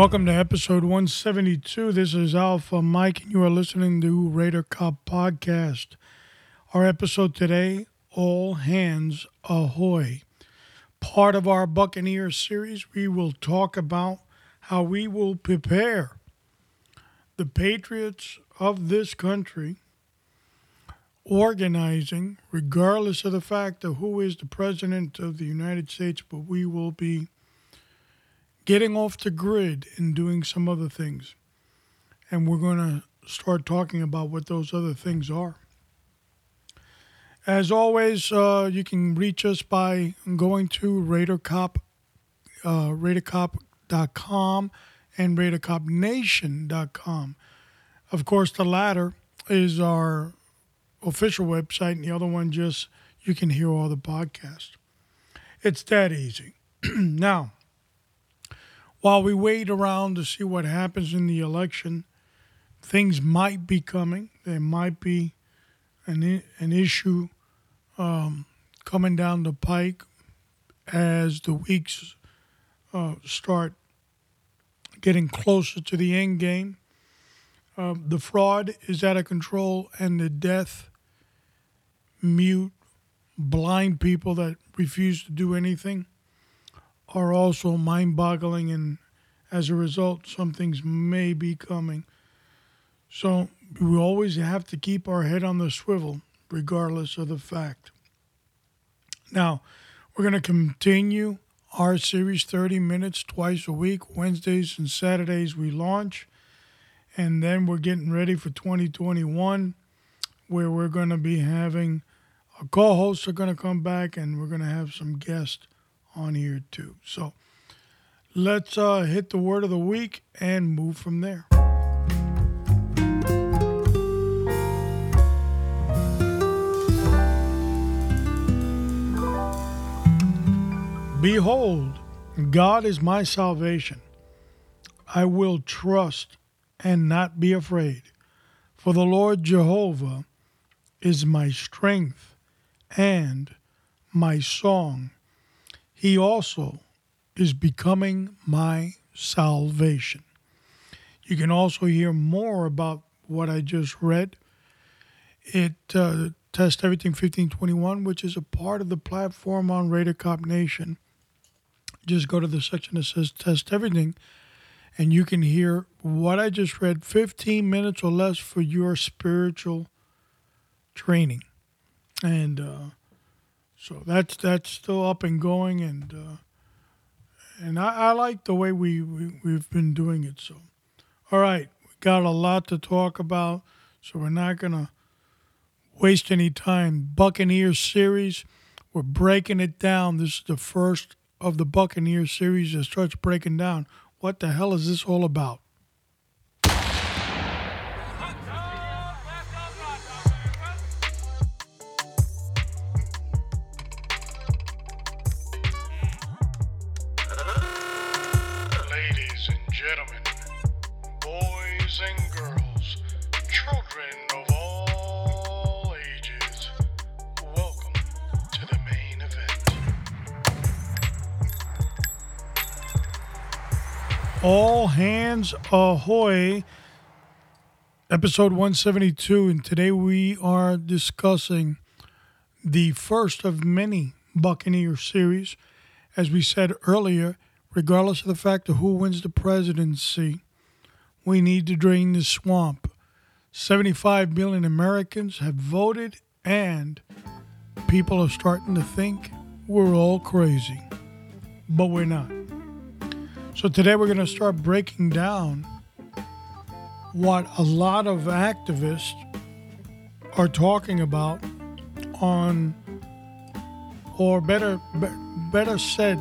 Welcome to episode 172. This is Alpha Mike, and you are listening to Raider Cop Podcast. Our episode today All Hands Ahoy. Part of our Buccaneer series, we will talk about how we will prepare the patriots of this country organizing, regardless of the fact of who is the president of the United States, but we will be getting off the grid and doing some other things. And we're going to start talking about what those other things are. As always, uh, you can reach us by going to RaiderCop, uh, RaiderCop.com and RaiderCopNation.com. Of course, the latter is our official website, and the other one just you can hear all the podcasts. It's that easy. now, while we wait around to see what happens in the election, things might be coming. There might be an, an issue um, coming down the pike as the weeks uh, start getting closer to the end game. Uh, the fraud is out of control, and the deaf, mute, blind people that refuse to do anything are also mind boggling, and as a result, some things may be coming. So we always have to keep our head on the swivel, regardless of the fact. Now, we're going to continue our series 30 minutes twice a week. Wednesdays and Saturdays we launch. And then we're getting ready for 2021, where we're going to be having our co hosts are going to come back and we're going to have some guests on here too. So let's uh, hit the word of the week and move from there. Behold, God is my salvation. I will trust and not be afraid, for the Lord Jehovah is my strength and my song he also is becoming my salvation. You can also hear more about what I just read. It uh, Test Everything 1521, which is a part of the platform on Raider Cop Nation. Just go to the section that says Test Everything, and you can hear what I just read 15 minutes or less for your spiritual training. And uh, so that's that's still up and going, and uh, and I, I, like the way we, we we've been doing it. So, all right, we got a lot to talk about, so we're not gonna waste any time. Buccaneer series, we're breaking it down. This is the first of the Buccaneer series that starts breaking down. What the hell is this all about? Ahoy, episode 172. And today we are discussing the first of many Buccaneer series. As we said earlier, regardless of the fact of who wins the presidency, we need to drain the swamp. 75 million Americans have voted, and people are starting to think we're all crazy. But we're not. So today we're going to start breaking down what a lot of activists are talking about on or better, better said,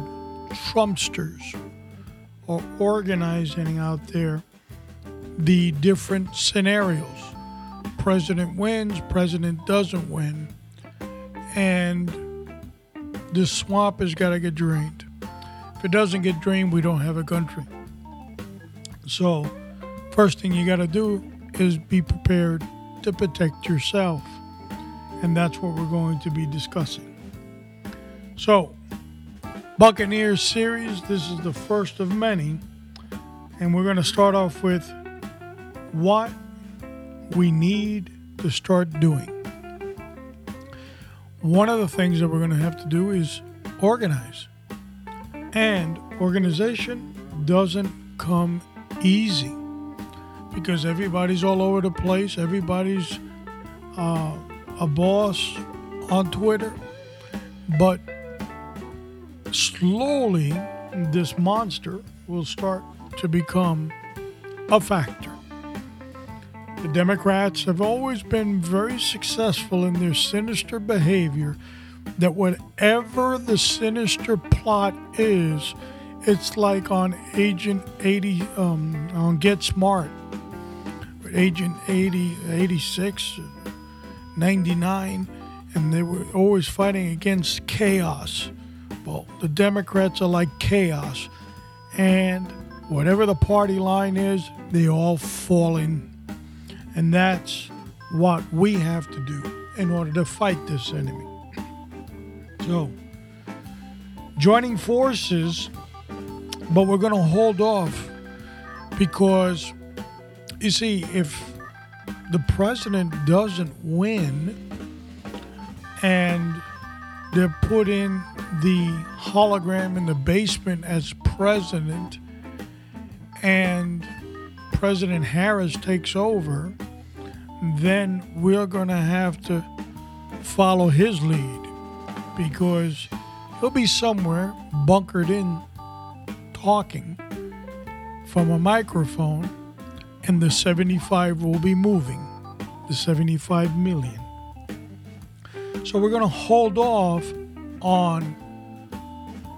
Trumpsters, are organizing out there the different scenarios. President wins, president doesn't win, and the swamp has got to get drained. If it doesn't get drained, we don't have a country. So, first thing you got to do is be prepared to protect yourself. And that's what we're going to be discussing. So, Buccaneers series, this is the first of many. And we're going to start off with what we need to start doing. One of the things that we're going to have to do is organize. And organization doesn't come easy because everybody's all over the place. Everybody's uh, a boss on Twitter. But slowly, this monster will start to become a factor. The Democrats have always been very successful in their sinister behavior that whatever the sinister plot is, it's like on Agent 80, um, on Get Smart, Agent 80, 86, 99, and they were always fighting against chaos. Well, the Democrats are like chaos, and whatever the party line is, they all fall in. And that's what we have to do in order to fight this enemy. So, joining forces, but we're going to hold off because, you see, if the president doesn't win and they're put in the hologram in the basement as president and President Harris takes over, then we're going to have to follow his lead because he'll be somewhere bunkered in talking from a microphone, and the 75 will be moving, the 75 million. So we're going to hold off on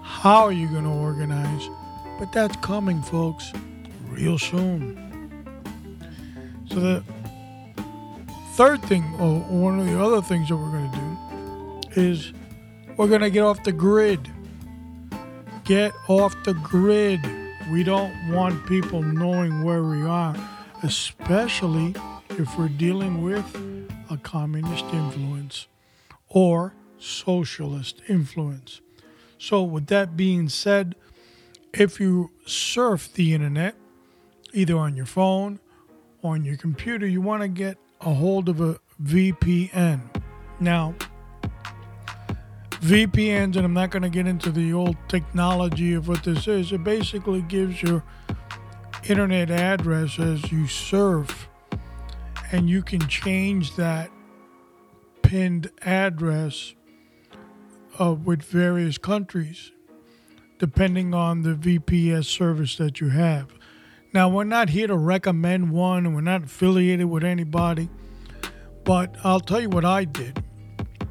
how you're going to organize, but that's coming, folks, real soon. So the third thing, or one of the other things that we're going to do, is we're going to get off the grid. Get off the grid. We don't want people knowing where we are, especially if we're dealing with a communist influence or socialist influence. So, with that being said, if you surf the internet, either on your phone or on your computer, you want to get a hold of a VPN. Now, VPNs, and I'm not going to get into the old technology of what this is, it basically gives your internet address as you surf, and you can change that pinned address uh, with various countries depending on the VPS service that you have. Now, we're not here to recommend one, and we're not affiliated with anybody, but I'll tell you what I did.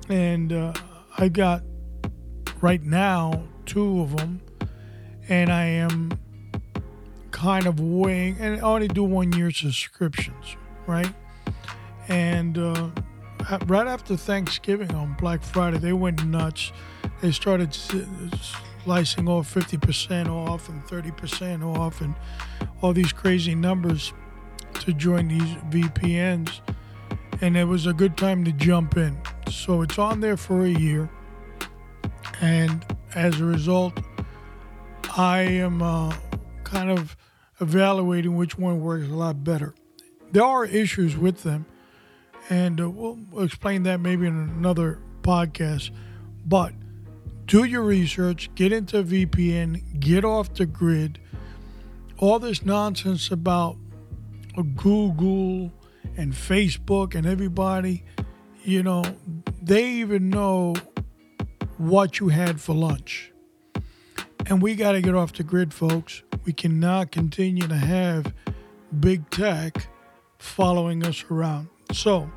And uh, I got right now two of them, and I am kind of weighing, and I only do one year subscriptions, right? And uh, right after Thanksgiving on Black Friday, they went nuts. They started slicing off 50% off and 30% off and all these crazy numbers to join these VPNs and it was a good time to jump in. So it's on there for a year, and as a result, I am uh, kind of evaluating which one works a lot better. There are issues with them, and uh, we'll explain that maybe in another podcast. But do your research, get into VPN, get off the grid. All this nonsense about Google and Facebook and everybody, you know, they even know what you had for lunch. And we got to get off the grid, folks. We cannot continue to have big tech following us around. So,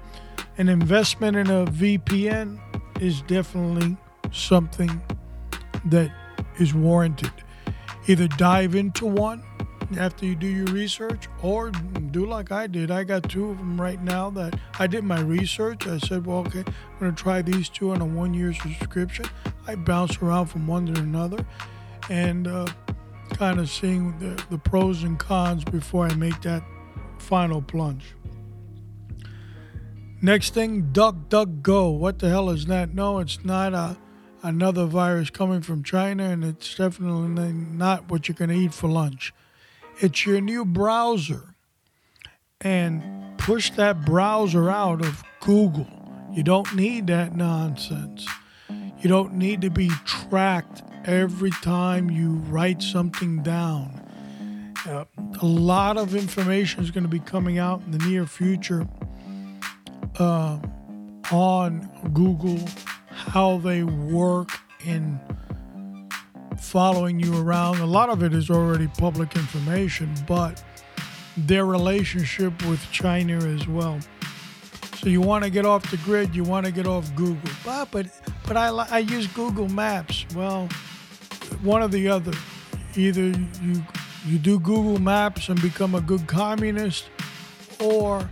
an investment in a VPN is definitely something that is warranted. Either dive into one after you do your research or do like I did. I got two of them right now that I did my research. I said, well, okay, I'm going to try these two on a one year subscription. I bounce around from one to another and uh, kind of seeing the, the pros and cons before I make that final plunge. Next thing, Duck Duck Go. What the hell is that? No, it's not a another virus coming from China, and it's definitely not what you're going to eat for lunch. It's your new browser. And push that browser out of Google. You don't need that nonsense. You don't need to be tracked every time you write something down. Uh, a lot of information is going to be coming out in the near future uh, on Google, how they work in following you around. A lot of it is already public information, but their relationship with China as well. So you want to get off the grid, you want to get off Google. But but, but I, I use Google Maps. Well, one or the other. Either you you do Google Maps and become a good communist, or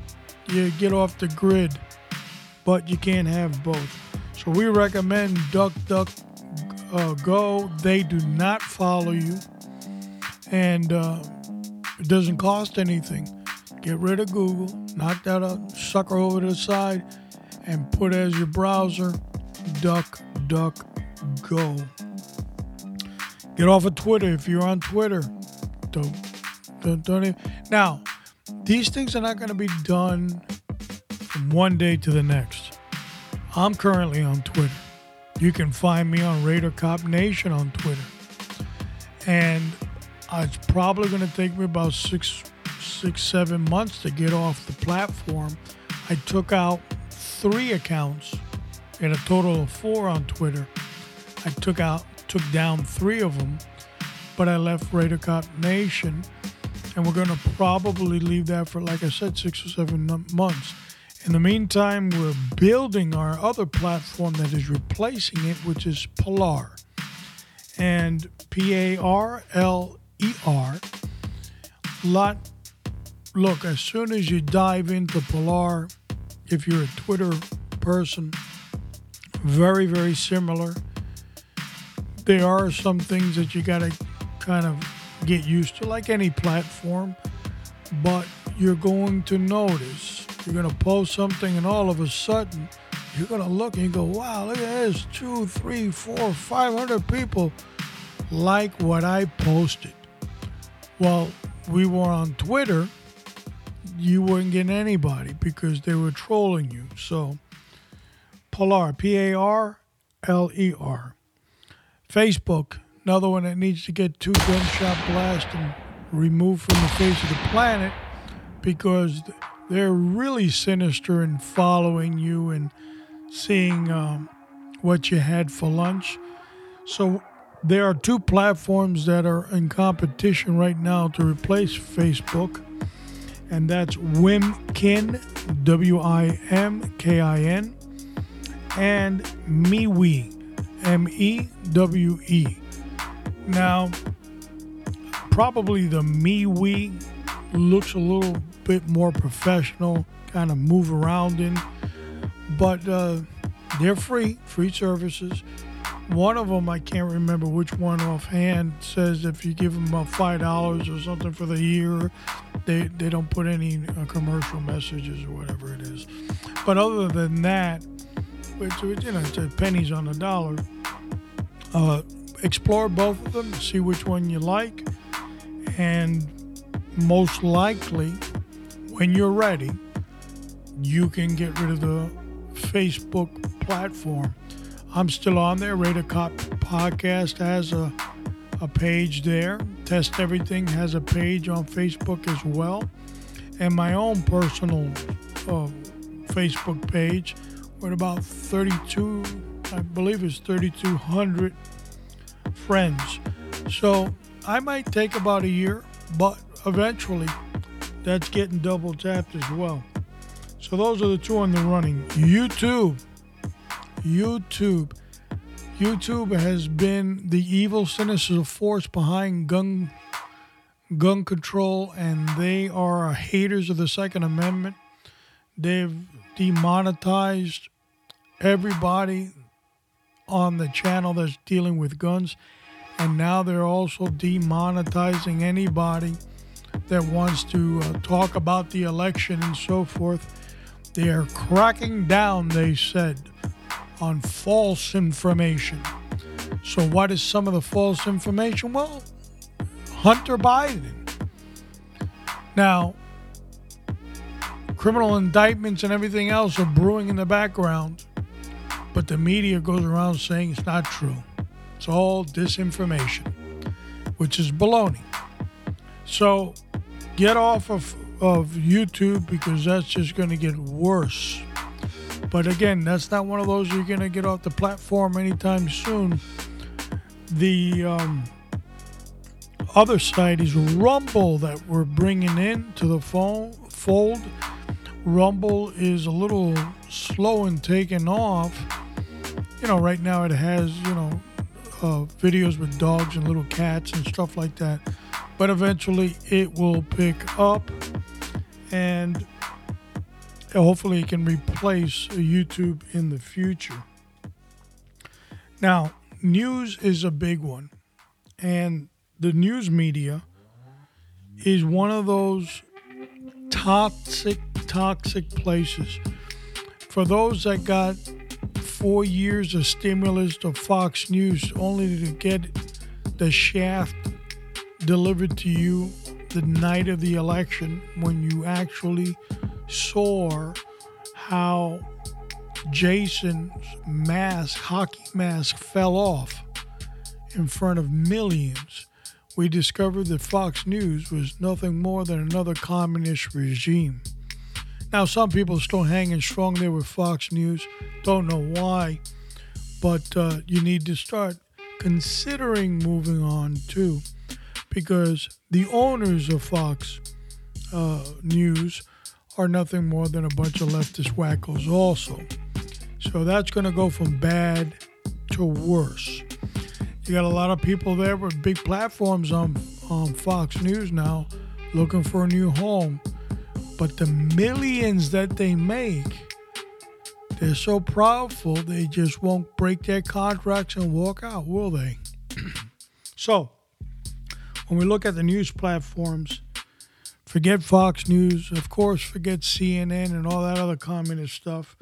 you get off the grid. But you can't have both. So we recommend DuckDuck uh, Go. They do not follow you, and uh, it doesn't cost anything. Get rid of Google, knock that sucker over to the side, and put as your browser DuckDuckGo. Get off of Twitter if you're on Twitter. Don't, don't, don't even. Now, these things are not going to be done from one day to the next. I'm currently on Twitter. You can find me on Raider Cop Nation on Twitter. And it's probably going to take me about six, six, seven months to get off the platform. I took out three accounts in a total of four on Twitter. I took out took down three of them, but I left Raider Cop Nation, and we're going to probably leave that for, like I said, six or seven months. In the meantime, we're building our other platform that is replacing it, which is Parler. And P A R L E R. Lot. Look, as soon as you dive into Parler, if you're a Twitter person, very, very similar there are some things that you got to kind of get used to, like any platform, but you're going to notice. You're going to post something, and all of a sudden, you're going to look and you go, wow, look at this two, three, four, five hundred people like what I posted. Well, we were on Twitter, you weren't getting anybody because they were trolling you. So, Parler, P A R L E R. Facebook, another one that needs to get two gunshot blasts and removed from the face of the planet because they're really sinister in following you and seeing um, what you had for lunch. So there are two platforms that are in competition right now to replace Facebook, and that's Wimkin, W I M K I N, and MeWe, M E W E. Now, probably the MeWe looks a little bit more professional, kind of move around in, but uh, they're free, free services. One of them, I can't remember which one offhand, says if you give them about five dollars or something for the year, they they don't put any uh, commercial messages or whatever it is. But other than that, which you know, it's pennies on the dollar. Uh, explore both of them, see which one you like, and most likely, when you're ready, you can get rid of the Facebook platform. I'm still on there. Raider Cop Podcast has a, a page there. Test Everything has a page on Facebook as well. And my own personal uh, Facebook page with about 32 I believe it's 3,200 friends. So I might take about a year, but eventually that's getting double tapped as well. So those are the two on the running. YouTube. YouTube. YouTube has been the evil, sinister force behind gun gun control, and they are haters of the Second Amendment. They've demonetized everybody on the channel that's dealing with guns, and now they're also demonetizing anybody that wants to uh, talk about the election and so forth. They are cracking down, they said, on false information. So, what is some of the false information? Well, Hunter Biden. Now, criminal indictments and everything else are brewing in the background, but the media goes around saying it's not true. It's all disinformation, which is baloney. So get off of, of YouTube because that's just going to get worse. But again, that's not one of those you're going to get off the platform anytime soon. The um, other side is Rumble that we're bringing in to the phone fold. Rumble is a little slow in taking off. You know, right now it has, you know, uh, videos with dogs and little cats and stuff like that. But eventually it will pick up and hopefully it can replace YouTube in the future. Now, news is a big one. And the news media is one of those toxic, toxic places. For those that got four years of stimulus to Fox News only to get the shaft delivered to you the night of the election when you actually saw how Jason's mask, hockey mask, fell off in front of millions we discovered that Fox News was nothing more than another communist regime. Now, some people are still hanging strong there with Fox News. Don't know why, but uh, you need to start considering moving on too, because the owners of Fox uh, News are nothing more than a bunch of leftist wackos, also. So that's going to go from bad to worse. You got a lot of people there with big platforms on, on Fox News now looking for a new home. But the millions that they make, they're so proudful they just won't break their contracts and walk out, will they? so, when we look at the news platforms, forget Fox News, of course, forget CNN and all that other communist stuff.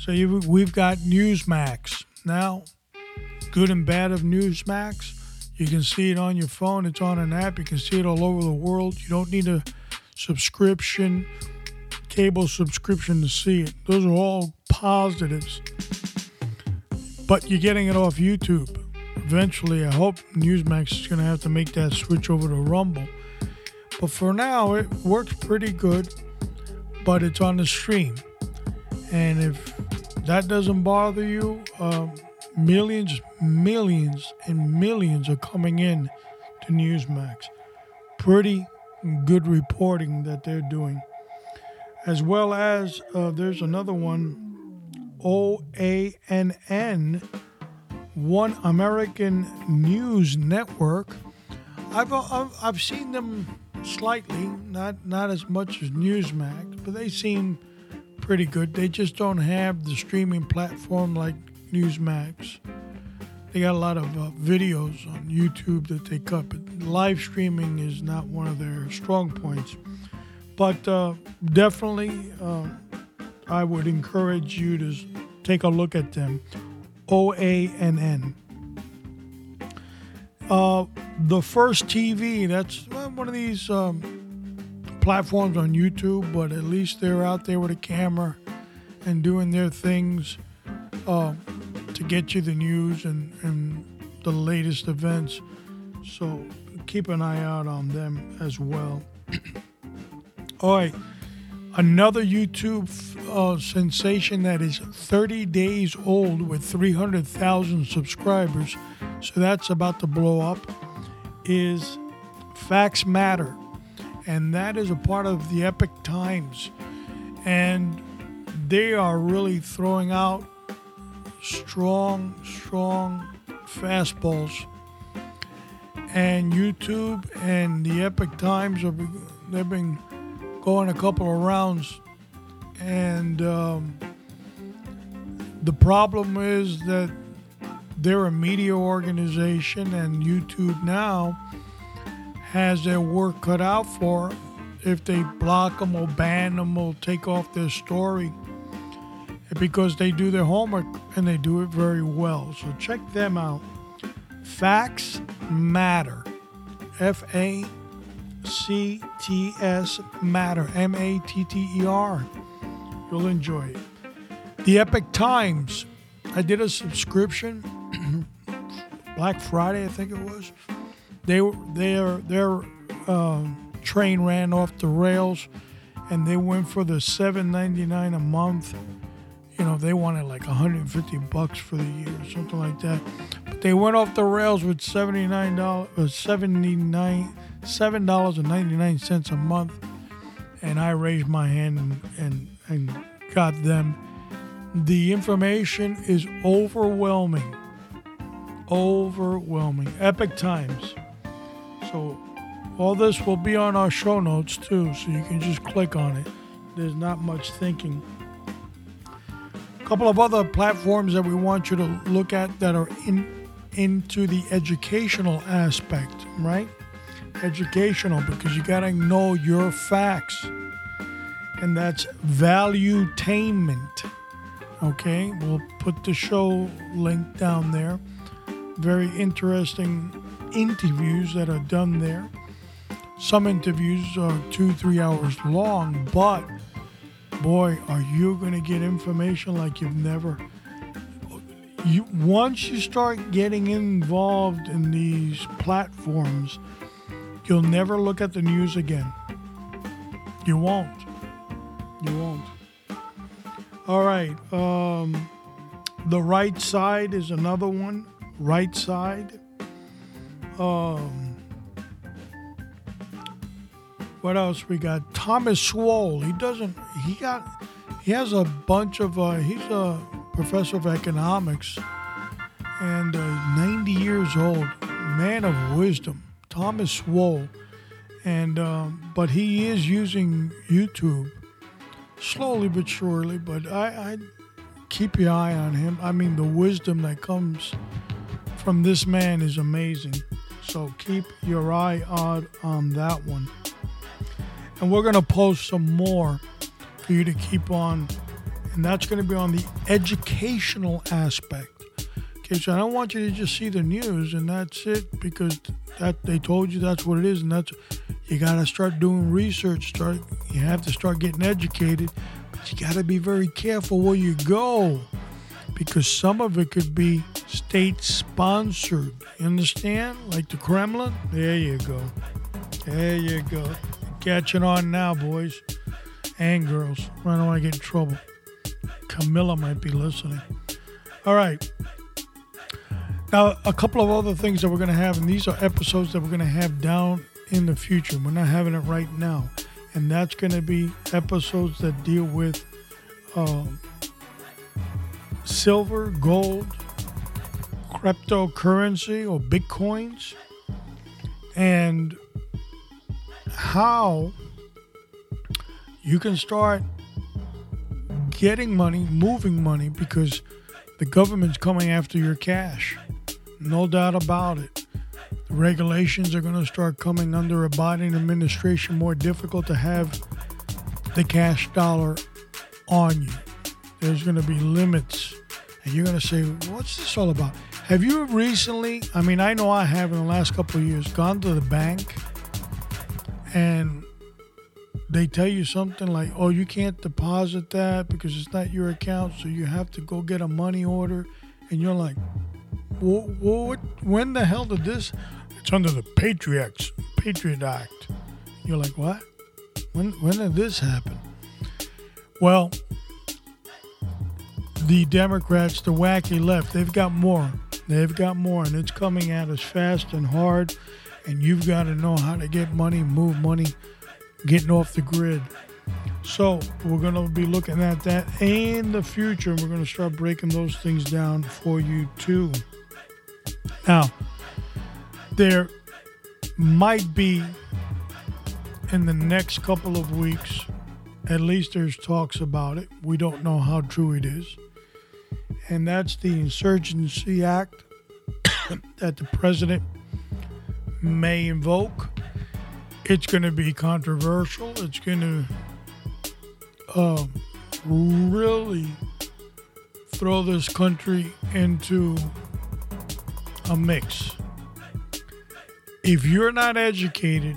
So you, we've got Newsmax. Now, good and bad of Newsmax. You can see it on your phone. It's on an app. You can see it all over the world. You don't need a subscription, cable subscription to see it. Those are all positives. But you're getting it off YouTube. Eventually, I hope Newsmax is going to have to make that switch over to Rumble. But for now, it works pretty good, but it's on the stream. And if that doesn't bother you, um, millions, millions, and millions are coming in to Newsmax. Pretty good reporting that they're doing. As well as uh, there's another one, OANN, One American News Network. I've, I've, I've seen them slightly, not, not as much as Newsmax, but they seem pretty good. They just don't have the streaming platform like Newsmax. They got a lot of uh, videos on YouTube that they cut, but live streaming is not one of their strong points. But uh, definitely, uh, I would encourage you to take a look at them. OANN. Uh, the first TV, that's one of these um, platforms on YouTube, but at least they're out there with a camera and doing their things. Uh, to get you the news and, and the latest events. So keep an eye out on them as well. All right, another YouTube uh, sensation that is 30 days old with 300,000 subscribers, so that's about to blow up, is Facts Matter. And that is a part of the Epoch Times. And they are really throwing out strong, strong fastballs. And YouTube and the Epoch Times have they've been going a couple of rounds, and um, the problem is that they're a media organization, and YouTube now has their work cut out for them. if they block them or ban them or take off their story because they do their homework and they do it very well. So check them out. Facts Matter. F A C T S Matter. M A T T E R. You'll enjoy it. The Epoch Times. I did a subscription. Black Friday, I think it was. They were their their um, train ran off the rails, and they went for the seven ninety nine a month. You know, they wanted like 150 bucks for the year, something like that. But they went off the rails with seventy nine dollars, uh, seventy nine, seven dollars and ninety nine cents a month, and I raised my hand and, and and got them. The information is overwhelming. Overwhelming. Epoch Times. So all this will be on our show notes too, so you can just click on it. There's not much thinking. A couple of other platforms that we want you to look at that are in into the educational aspect, right? Educational because you got to know your facts. And that's Valuetainment. Okay, we'll put the show link down there. Very interesting interviews that are done there. Some interviews are two, three hours long, but boy, are you going to get information like you've never. You, once you start getting involved in these platforms, you'll never look at the news again. You won't. You won't. All right. Um, the right side is another one. Right side. Um, what else we got? Thomas Sowell. He doesn't. He got. He has a bunch of. Uh, he's a professor of economics, and uh, 90 years old, man of wisdom. Thomas Sowell, and um, but he is using YouTube slowly but surely. But I, I keep your eye on him. I mean, the wisdom that comes from this man is amazing. So keep your eye out on that one. And we're going to post some more for you to keep on. And that's going to be on the educational aspect. Okay, so I don't want you to just see the news and that's it because that they told you that's what it is and that's you got to start doing research start you have to start getting educated but you got to be very careful where you go because some of it could be state sponsored you understand? Like the kremlin? There you go. There you go. Catching on now boys and girls. I don't want to get in trouble. Kamala might be listening. All right now, a couple of other things that we're going to have, and these are episodes that we're going to have down in the future. We're not having it right now. And that's going to be episodes that deal with um, silver, gold, cryptocurrency, or bitcoins, and how you can start getting money, moving money, because the government's coming after your cash. No doubt about it. The regulations are going to start coming under a Biden administration more difficult to have the cash dollar on you. There's going to be limits. And you're going to say, what's this all about? Have you recently, I mean, I know I have in the last couple of years, gone to the bank and they tell you something like, oh, you can't deposit that because it's not your account, so you have to go get a money order. And you're like, what, what, when the hell did this? It's under the Patriots Patriot Act. You're like, what? When when did this happen? Well, the Democrats, the wacky left, they've got more. They've got more, and it's coming at us fast and hard. And you've got to know how to get money, move money, getting off the grid. So we're going to be looking at that in the future. We're going to start breaking those things down for you too. Now, there might be in the next couple of weeks, at least there's talks about it. We don't know how true it is. And that's the Insurgency Act that the president may invoke. It's going to be controversial. It's going to uh, really throw this country into a mix. If you're not educated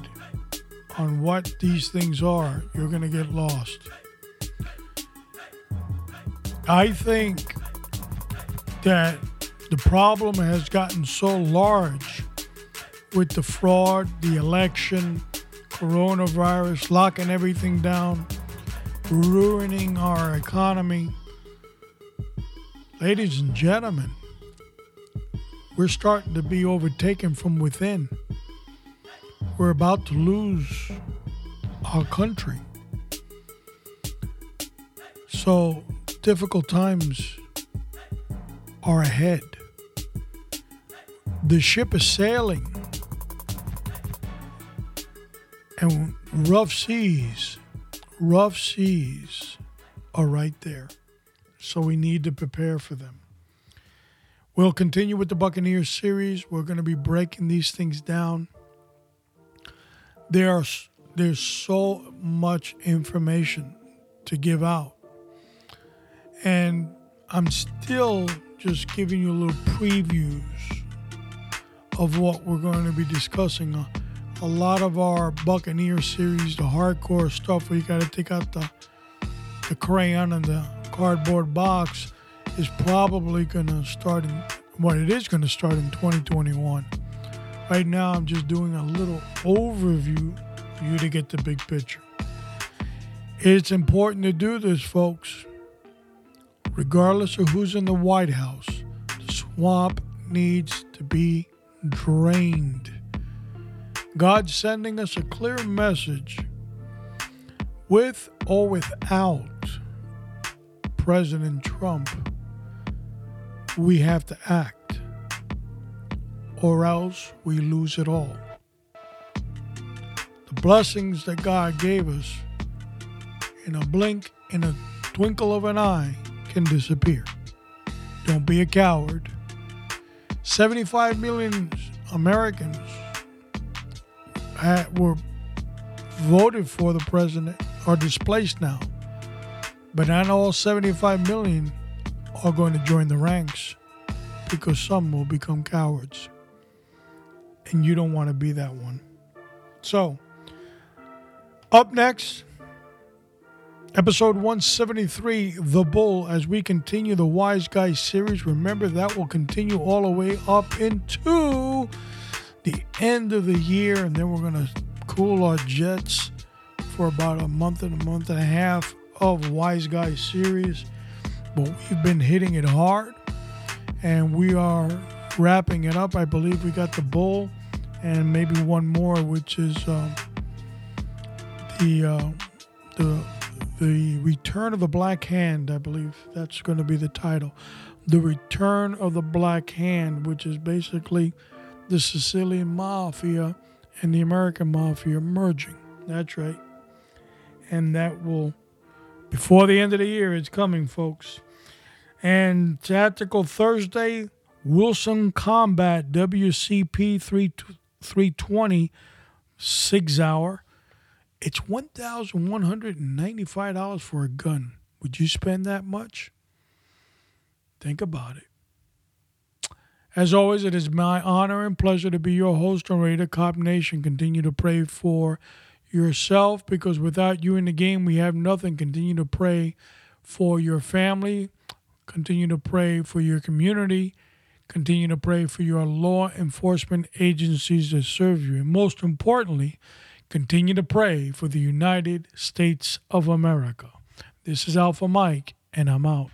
on what these things are, you're going to get lost. I think that the problem has gotten so large with the fraud, the election, coronavirus, locking everything down, ruining our economy. Ladies and gentlemen, we're starting to be overtaken from within. We're about to lose our country. So, difficult times are ahead. The ship is sailing, and rough seas, rough seas are right there. So, we need to prepare for them. We'll continue with the Buccaneers series. We're going to be breaking these things down. There are, there's so much information to give out. And I'm still just giving you a little previews of what we're going to be discussing. A, a lot of our Buccaneer series, the hardcore stuff where you got to take out the, the crayon and the cardboard box is probably going to start in what it is going to start in 2021. Right now, I'm just doing a little overview for you to get the big picture. It's important to do this, folks. Regardless of who's in the White House, the swamp needs to be drained. God's sending us a clear message with or without President Trump we have to act, or else we lose it all. The blessings that God gave us in a blink, in a twinkle of an eye, can disappear. Don't be a coward. 75 million Americans were voted for the president are displaced now. But not all 75 million are going to join the ranks because some will become cowards. And you don't want to be that one. So, up next, episode 173 The Bull, as we continue the Wise Guy series. Remember, that will continue all the way up into the end of the year, and then we're going to cool our jets for about a month and a month and a half of Wise Guy series but we've been hitting it hard and we are wrapping it up. I believe we got the bull and maybe one more, which is um, the uh, the the return of the black hand. I believe that's going to be the title. The return of the black hand, which is basically the Sicilian mafia and the American mafia merging. That's right, and that will before the end of the year, it's coming, folks. And Tactical Thursday, Wilson Combat WCP 320 SIG Sauer. It's $1,195 for a gun. Would you spend that much? Think about it. As always, it is my honor and pleasure to be your host on Raider Cop Nation. Continue to pray for yourself because without you in the game, we have nothing. Continue to pray for your family. Continue to pray for your community. Continue to pray for your law enforcement agencies that serve you. And most importantly, continue to pray for the United States of America. This is Alpha Mike, and I'm out.